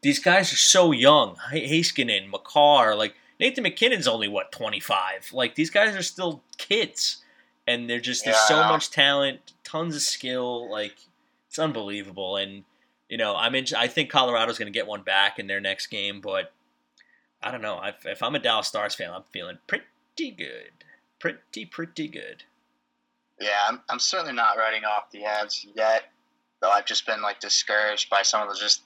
these guys are so young. H- Heiskanen, Makar, like, Nathan MacKinnon's only, what, 25? Like, these guys are still kids. And they're just, there's Yeah, so much talent, tons of skill. Like, it's unbelievable. And, you know, I'm in, I think Colorado's going to get one back in their next game, but I don't know. If, if I'm a Dallas Stars fan, I'm feeling pretty good. Pretty, pretty good. Yeah, I'm, I'm certainly not writing off the Avs yet, though I've just been like discouraged by some of the just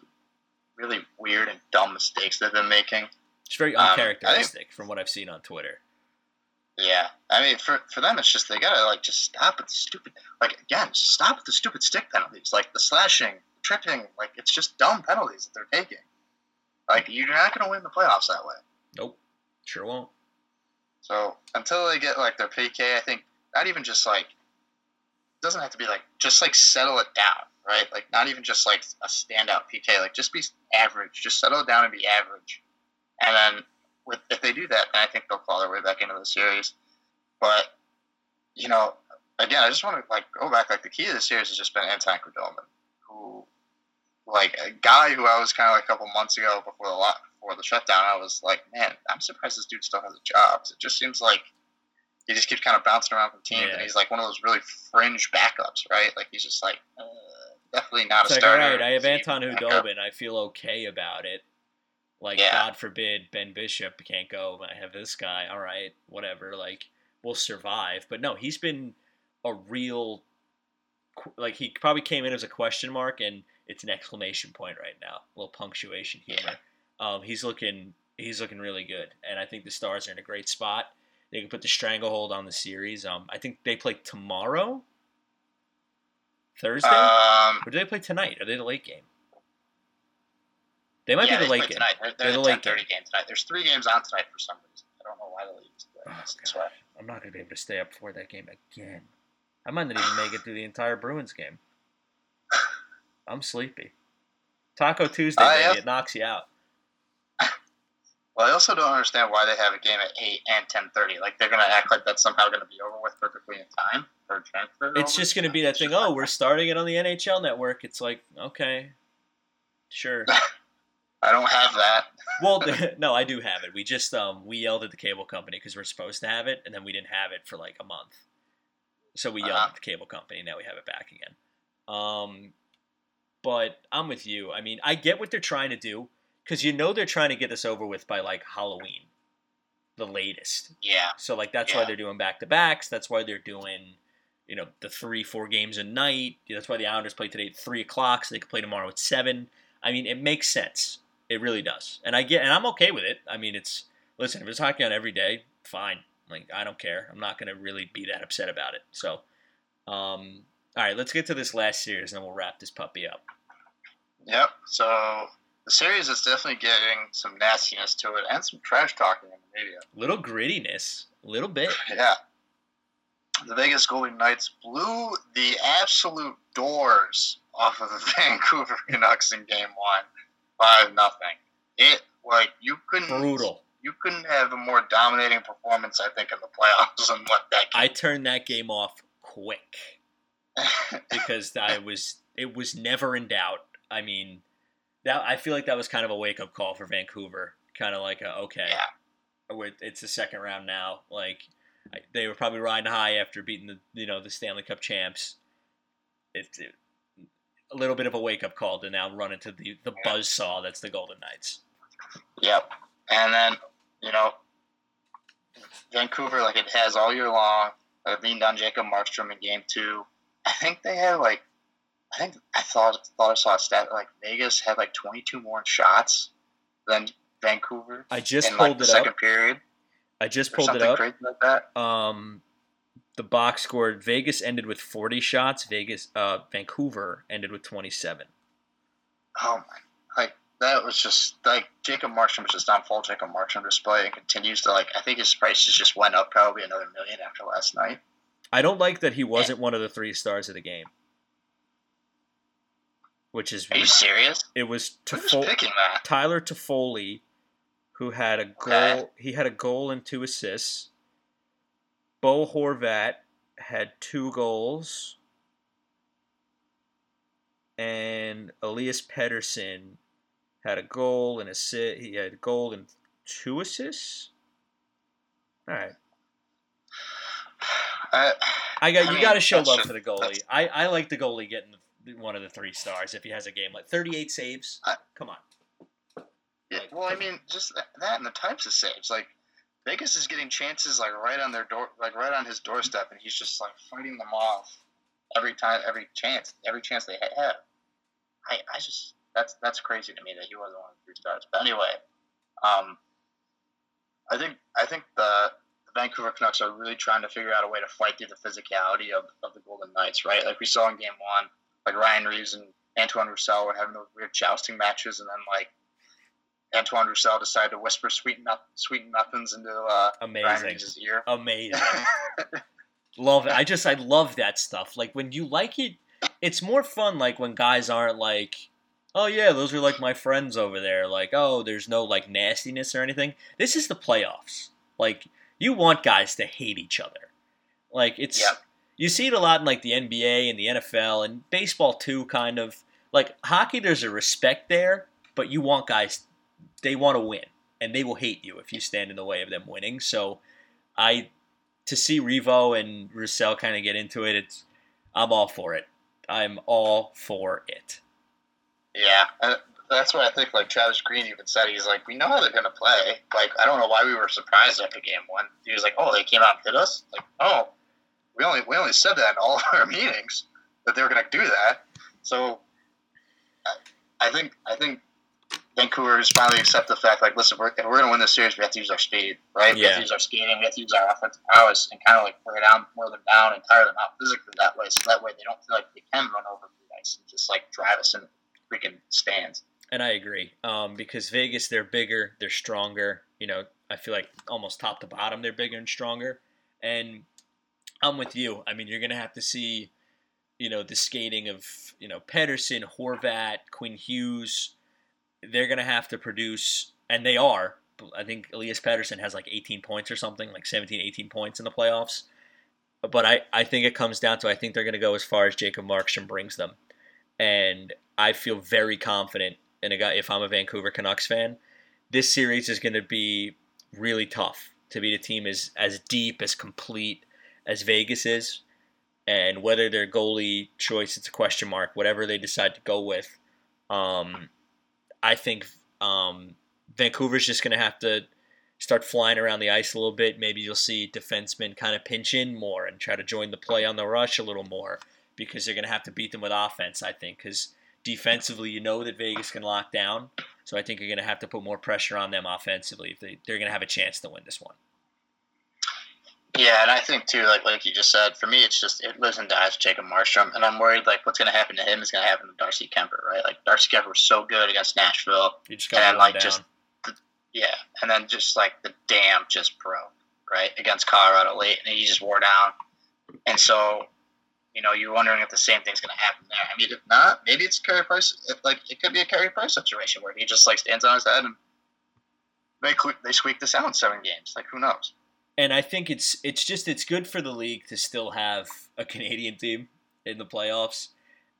really weird and dumb mistakes they've been making. It's very Um, think- uncharacteristic from what I've seen on Twitter. Yeah, I mean, for for them, it's just they gotta like just stop with the stupid. Like again, just stop with the stupid stick penalties, like the slashing, tripping. Like it's just dumb penalties that they're taking. Like you're not gonna win the playoffs that way. Nope. Sure won't. So until they get like their PK, I think not even just like doesn't have to be like just like settle it down, right? Like not even just like a standout PK, like just be average, just settle it down and be average. And then with if they do that, then I think they'll claw their way back into the series. But you know, again, I just want to like go back. Like the key to the series has just been Anton Khudobin, who like a guy who I was kind of like a couple months ago before the lot before the shutdown. I was like, man, I'm surprised this dude still has a job. It just seems like he just keeps kind of bouncing around from teams, Yeah. and he's like one of those really fringe backups, right? Like he's just like uh, definitely not It's a like, all starter. right, I have Anton. Khudobin. I feel okay about it. Like, Yeah. God forbid Ben Bishop can't go, but I have this guy. All right, whatever. Like, we'll survive. But no, he's been a real. Like, he probably came in as a question mark, and it's an exclamation point right now. A little punctuation humor. Um, he's looking. He's looking really good, and I think the Stars are in a great spot. They can put the stranglehold on the series. Um, I think they play tomorrow, Thursday. Um, Or do they play tonight? Are they the late game? They might yeah, be the late game. tonight. They're, They're they're the late 10:30 game. tonight. There's three games on tonight for some reason. I don't know why the league's doing Oh, this. God. That's why. I'm not going to be able to stay up for that game again. I might not even make it through the entire Bruins game. I'm sleepy. Taco Tuesday, Uh, baby. It knocks you out. Well, I also don't understand why they have a game at eight and ten thirty. Like they're gonna act like that's somehow gonna be over with perfectly in time for transfer. It's just going to be that thing. Oh, we're starting it on the NHL network. It's like, okay, sure. I don't have that. Well, no, I do have it. We just um we yelled at the cable company because we're supposed to have it, and then we didn't have it for like a month. So we yelled Uh-huh. at the cable company. And now we have it back again. Um, but I'm with you. I mean, I get what they're trying to do because you know they're trying to get this over with by like Halloween, the latest. Yeah. So like that's why they're doing back to backs. That's why they're doing, you know, the three four games a night. That's why the Islanders play today at three o'clock, so they can play tomorrow at seven. I mean, it makes sense. It really does, and I get, and I'm okay with it. I mean, it's listen, if it's hockey on every day, fine. Like I don't care. I'm not gonna really be that upset about it. So, um, all right, let's get to this last series, and then we'll wrap this puppy up. Yep. So the series is definitely getting some nastiness to it and some trash talking in the media. Little grittiness, a little bit. Yeah. The Vegas Golden Knights blew the absolute doors off of the Vancouver Canucks in Game One, five nothing. It like you couldn't Brutal. You couldn't have a more dominating performance, I think, in the playoffs than what that. I turned that game off quick. because I was it was never in doubt. I mean, that I feel like that was kind of a wake up call for Vancouver. Kind of like a, okay, yeah. it's the second round now. Like they were probably riding high after beating the you know the Stanley Cup champs. It's it, a little bit of a wake up call to now run into the the Yeah. buzz saw that's the Golden Knights. Yep. And then you know, Vancouver, like it has all year long. I leaned on Jacob Markstrom in game two. I think they had like, I think I thought thought I saw a stat like Vegas had like 22 more shots than Vancouver. I just in pulled like the it second up. period. I just pulled it up. crazy like that. Um, the box scored. Vegas ended with 40 shots. Vegas, uh, Vancouver ended with 27. Oh my! Like that was just like Jacob Markstrom was just on full Jacob Markstrom display and continues to like. I think his prices just went up probably another million after last night. I don't like that he wasn't one of the three stars of the game, which is Are you serious? it was Who's Toffoli, picking that? Tyler Toffoli, who had a goal. Okay. He had a goal and two assists. Bo Horvat had two goals, and Elias Pettersson had a goal and assist. He had a goal and two assists. All right. I, I got I you. Got to show love just- for the goalie. I, I like the goalie getting one of the three stars if he has a game like 38 saves. I- Come on. yeah, well, I mean, just that, that and the types of saves. Like Vegas is getting chances like right on their door, like right on his doorstep, and he's just like fighting them off every time, every chance, every chance they have. I, I just that's that's crazy to me that he wasn't one of the three stars. But anyway, um, I think I think the, the Vancouver Canucks are really trying to figure out a way to fight through the physicality of, of the Golden Knights, right? Like we saw in Game One, like Ryan Reaves and Antoine Roussel were having those weird jousting matches, and then like Antoine Roussel decided to whisper sweet no- sweet nothings into uh, Amazing. Ear. Amazing. love it. I just I love that stuff. Like when you like it, it's more fun. Like when guys aren't like, oh yeah, those are like my friends over there. Like oh, there's no like nastiness or anything. This is the playoffs. Like you want guys to hate each other. Like it's Yep. you see it a lot in like the NBA and the NFL and baseball too. Kind of like hockey. There's a respect there, but you want guys. They want to win, and they will hate you if you stand in the way of them winning. So, I to see Revo and Roussel kind of get into it, it's I'm all for it. I'm all for it. Yeah, and that's what I think. Like Travis Green even said, he's like, we know how they're gonna play. Like I don't know why we were surprised after game one. He was like, oh, they came out and hit us. Like oh, we only we only said that in all of our meetings that they were gonna do that. So I, I think I think Vancouver has finally accepted the fact. Like, listen, we're, if we're gonna win this series, we have to use our speed, right? We have to use our skating. We have to use our offensive prowess and kind of like wear down, wear them down, and tire them out physically that way. So that way they don't feel like they can run over the ice and just like drive us in freaking stands. And I agree. Um, because Vegas, they're bigger, they're stronger. You know, I feel like almost top to bottom, they're bigger and stronger. And I'm with you. I mean, you're gonna have to see, you know, the skating of you know Pettersson, Horvat, Quinn Hughes. They're gonna have to produce, and they are. I think Elias Pettersson has like 18 points or something, like 17, 18 points in the playoffs. But I, I think it comes down to I think they're going to go as far as Jacob Markstrom brings them, and I feel very confident in a guy. If I'm a Vancouver Canucks fan, this series is going to be really tough to beat a team as as deep, as complete as Vegas is, and whether their goalie choice it's a question mark. Whatever they decide to go with, um, I think um, Vancouver's just going to have to start flying around the ice a little bit. Maybe you'll see defensemen kind of pinch in more and try to join the play on the rush a little more because they're going to have to beat them with offense, I think, because defensively, you know that Vegas can lock down. So I think you're going to have to put more pressure on them offensively if they, they're going to have a chance to win this one. Yeah, and I think too, like like you just said, for me, it's just it lives and dies with Jacob Markstrom, and I'm worried like what's going to happen to him is going to happen to Darcy Kuemper, right? Like Darcy Kuemper was so good against Nashville, You just got And, like, down. just- yeah, and then just like the dam just broke, right, against Colorado late, and he just wore down, and so you know you're wondering if the same thing's going to happen there. I mean, if not, maybe it's Carey Price. If, like it could be a Carey Price situation where he just like stands on his head and they they squeak this out in seven games. Like who knows? And I think it's it's just it's good for the league to still have a Canadian team in the playoffs.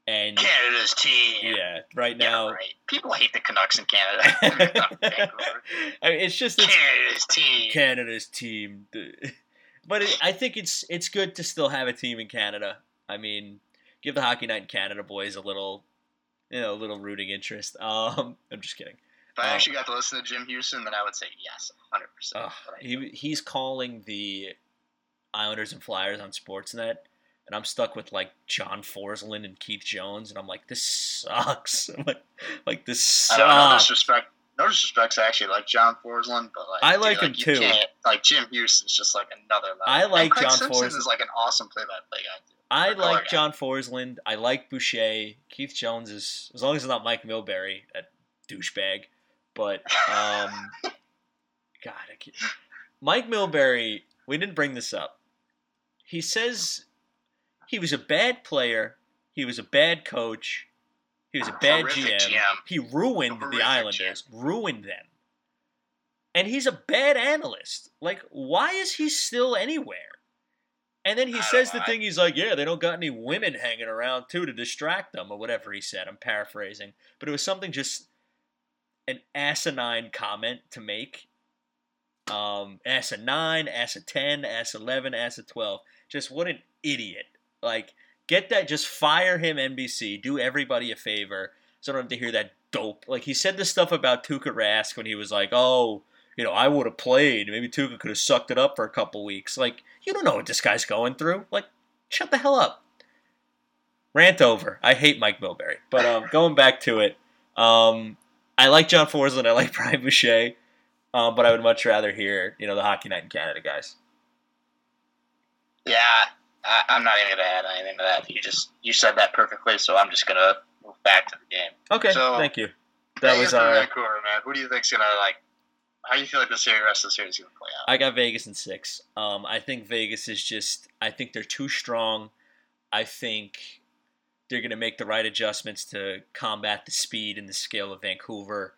And Canada's team. yeah, right Yeah, now right. People hate the Canucks in Canada. I mean, it's just it's Canada's team. Canada's team. But it, I think it's it's good to still have a team in Canada. I mean, give the Hockey Night in Canada boys a little, you know, a little rooting interest. Um, I'm just kidding. If I Uh, actually got to listen to Jim Hughson, then I would say yes, hundred percent. Ugh, he he's calling the Islanders and Flyers on Sportsnet, and I'm stuck with like John Forslund and Keith Jones, and I'm like, this sucks. I'm like, like this I no sucks. disrespect. No disrespect actually like John Forslund, but like I dude, like him you too. can't- Like Jim Hughson's just like another level. I like John Simpson Forslund. is like an awesome play-by-play guy. Too. I like guy. John Forslund. I like Boucher. Keith Jones is as long as it's not Mike Milbury, that douchebag. But um, God, I can't. Mike Milbury. We didn't bring this up. He says he was a bad player. He was a bad coach. He was a bad GM. GM. He ruined Horrific the Islanders. Ruined them. And he's a bad analyst. Like, why is he still anywhere? And then he I says the thing, he's like, yeah, they don't got any women hanging around too to distract them, or whatever he said. I'm paraphrasing. But it was something just an asinine comment to make. Um, ass a 9, ass a 10, ass 11, ass a 12. Just what an idiot. Like, get that, just fire him, NBC. Do everybody a favor so I don't have to hear that dope. Like, he said this stuff about Tuukka Rask when he was like, oh, you know, I would have played. Maybe Tuukka could have sucked it up for a couple weeks. Like, you don't know what this guy's going through. Like, shut the hell up. Rant over. I hate Mike Milbury. But um, going back to it, um, I like John Forslund. I like Brian Boucher. Um, but I would much rather hear, you know, the Hockey Night in Canada guys. Yeah, I, I'm not even gonna add anything to that. You just you said that perfectly, so I'm just gonna move back to the game. Okay, So, thank you. That was our. Vancouver, man. Who do you think's gonna like? How do you feel like the series, rest of the series is gonna play out? I got Vegas in six. Um, I think Vegas is just. I think they're too strong. I think they're going to make the right adjustments to combat the speed and the skill of Vancouver.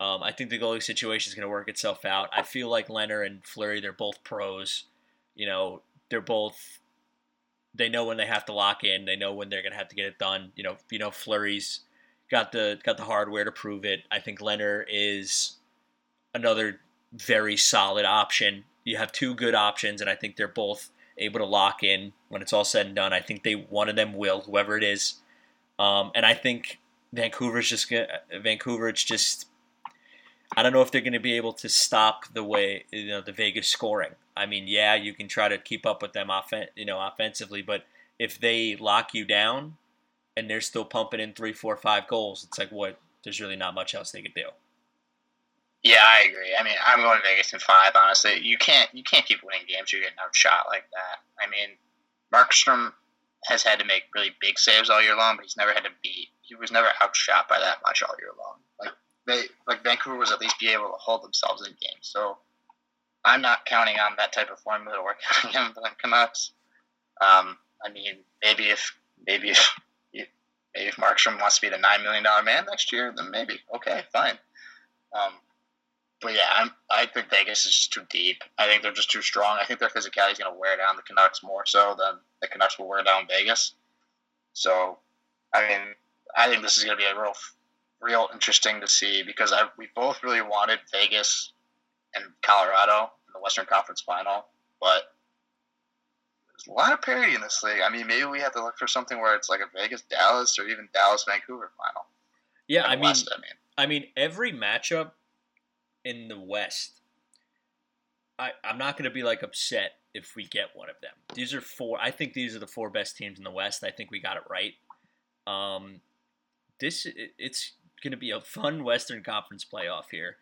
Um, I think the goalie situation is going to work itself out. I feel like Lehner and Fleury, they're both pros. You know, they're both. They know when they have to lock in. They know when they're going to have to get it done. You know, you know Fleury's got the got the hardware to prove it. I think Lehner is another very solid option. You have two good options, and I think they're both able to lock in when it's all said and done. I think they one of them will, whoever it is. Um, and I think Vancouver's just gonna Vancouver. It's just I don't know if they're going to be able to stop the way you know the Vegas scoring. I mean, yeah, you can try to keep up with them offen- you know, offensively, but if they lock you down and they're still pumping in three, four, five goals, it's like what? There's really not much else they could do. Yeah, I agree. I mean, I'm going Vegas in five. Honestly, you can't you can't keep winning games. You're getting outshot like that. I mean, Markstrom has had to make really big saves all year long, but he's never had to beat. He was never outshot by that much all year long. Like they, like Vancouver was at least be able to hold themselves in games. So I'm not counting on that type of formula or counting on the Canucks. Um, I mean, maybe if maybe if maybe if Markstrom wants to be the nine million dollar man next year, then maybe okay, fine. Um, but yeah, I'm, I think Vegas is just too deep. I think they're just too strong. I think their physicality is going to wear down the Canucks more so than the Canucks will wear down Vegas. So, I mean, I think this is going to be a real, real interesting to see because I we both really wanted Vegas and Colorado in the Western Conference Final, but there's a lot of parity in this league. I mean, maybe we have to look for something where it's like a Vegas Dallas or even Dallas Vancouver final. Yeah, I mean, West, I mean. I mean, every matchup in the West, I, I'm not going to be like upset if we get one of them. These are four. I think these are the four best teams in the West. I think we got it right. Um, this it, it's going to be a fun Western Conference playoff here.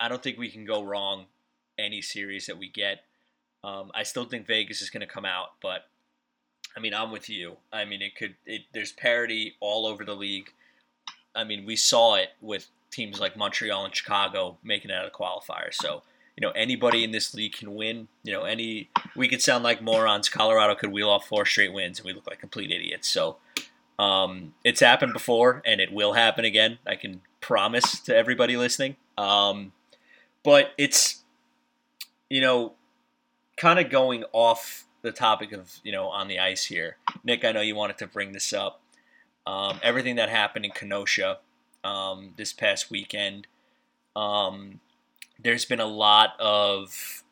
I don't think we can go wrong any series that we get. Um, I still think Vegas is going to come out, but I mean, I'm with you. I mean, it could. It, there's parity all over the league. I mean, we saw it with teams like Montreal and Chicago making it out of the qualifier. So, you know, anybody in this league can win. You know, any we could sound like morons. Colorado could wheel off four straight wins, and we look like complete idiots. So, um, it's happened before, and it will happen again. I can promise to everybody listening. Um, but it's, you know, kind of going off the topic of you know on the ice here. Nick, I know you wanted to bring this up. Um, everything that happened in Kenosha um, this past weekend. Um, there's been a lot of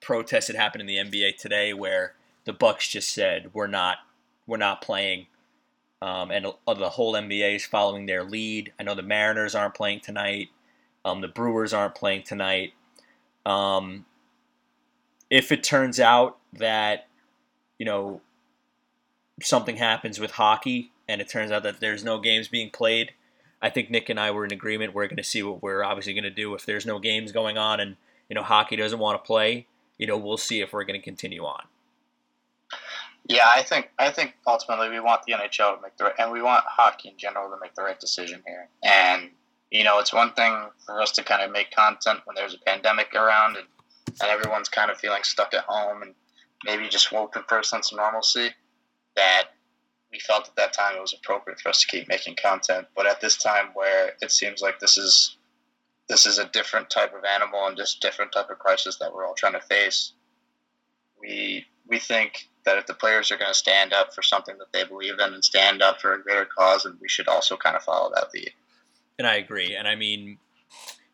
protests that happened in the NBA today where the Bucks just said we're not we're not playing, um, and uh, the whole NBA is following their lead. I know the Mariners aren't playing tonight. Um, the Brewers aren't playing tonight. Um, if it turns out that you know something happens with hockey and it turns out that there's no games being played, I think Nick and I were in agreement. We're going to see what we're obviously going to do if there's no games going on and you know hockey doesn't want to play. You know, we'll see if we're going to continue on. Yeah, I think I think ultimately we want the NHL to make the right, and we want hockey in general to make the right decision here. And you know, it's one thing for us to kind of make content when there's a pandemic around and, and everyone's kind of feeling stuck at home and maybe just hoping for a sense of normalcy. That we felt at that time it was appropriate for us to keep making content. But at this time, where it seems like this is this is a different type of animal and just different type of crisis that we're all trying to face, we we think that if the players are going to stand up for something that they believe in and stand up for a greater cause, and we should also kind of follow that lead. And I agree. And I mean,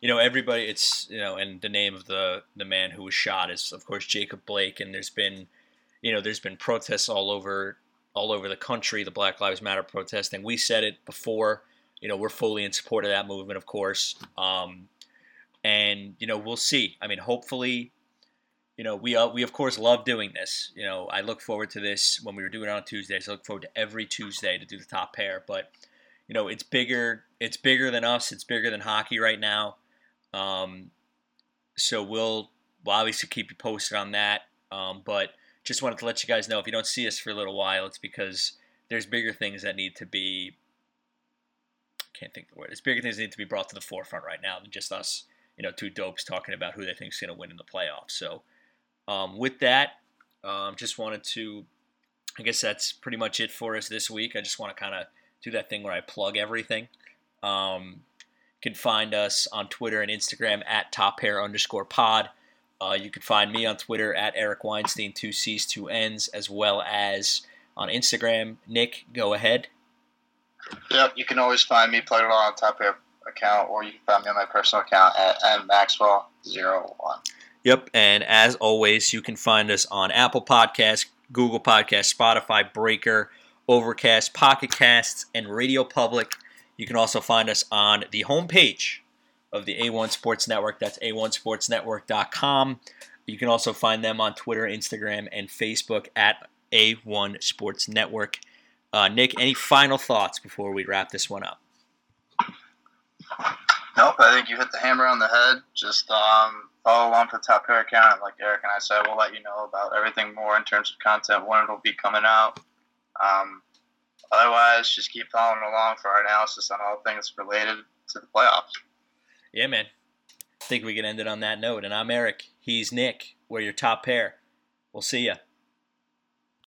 you know, everybody. It's you know, and the name of the the man who was shot is of course Jacob Blake. And there's been, you know, there's been protests all over all over the country. The Black Lives Matter protesting. We said it before. You know, we're fully in support of that movement, of course. Um, and you know, we'll see. I mean, hopefully you know, we uh, we of course love doing this. You know, I look forward to this when we were doing it on Tuesdays. I look forward to every Tuesday to do the top pair. But you know, it's bigger. It's bigger than us. It's bigger than hockey right now. Um, so we'll we'll obviously keep you posted on that. Um, but just wanted to let you guys know if you don't see us for a little while, it's because there's bigger things that need to be. Can't think the word. There's bigger things that need to be brought to the forefront right now than just us. You know, two dopes talking about who they think is going to win in the playoffs. So. Um, with that, um, just wanted to, I guess that's pretty much it for us this week. I just want to kind of do that thing where I plug everything. Um, you can find us on Twitter and Instagram at top pair underscore pod. Uh, you can find me on Twitter at Eric Weinstein, two C's, two N's, as well as on Instagram. Nick, go ahead. Yep, you can always find me played along on top pair account, or you can find me on my personal account at mmaxwell01. Yep, and as always, you can find us on Apple Podcasts, Google Podcasts, Spotify, Breaker, Overcast, Pocket Casts, and Radio Public. You can also find us on the homepage of the A1 Sports Network. That's a1sportsnetwork.com. You can also find them on Twitter, Instagram, and Facebook at A1 Sports Network. Uh, Nick, any final thoughts before we wrap this one up? Nope, I think you hit the hammer on the head. Just um, follow along to the Top Pair account. Like Eric and I said, we'll let you know about everything more in terms of content when it'll be coming out. Um, otherwise, just keep following along for our analysis on all things related to the playoffs. Yeah, man. I think we can end it on that note. And I'm Eric. He's Nick. We're your top pair. We'll see ya.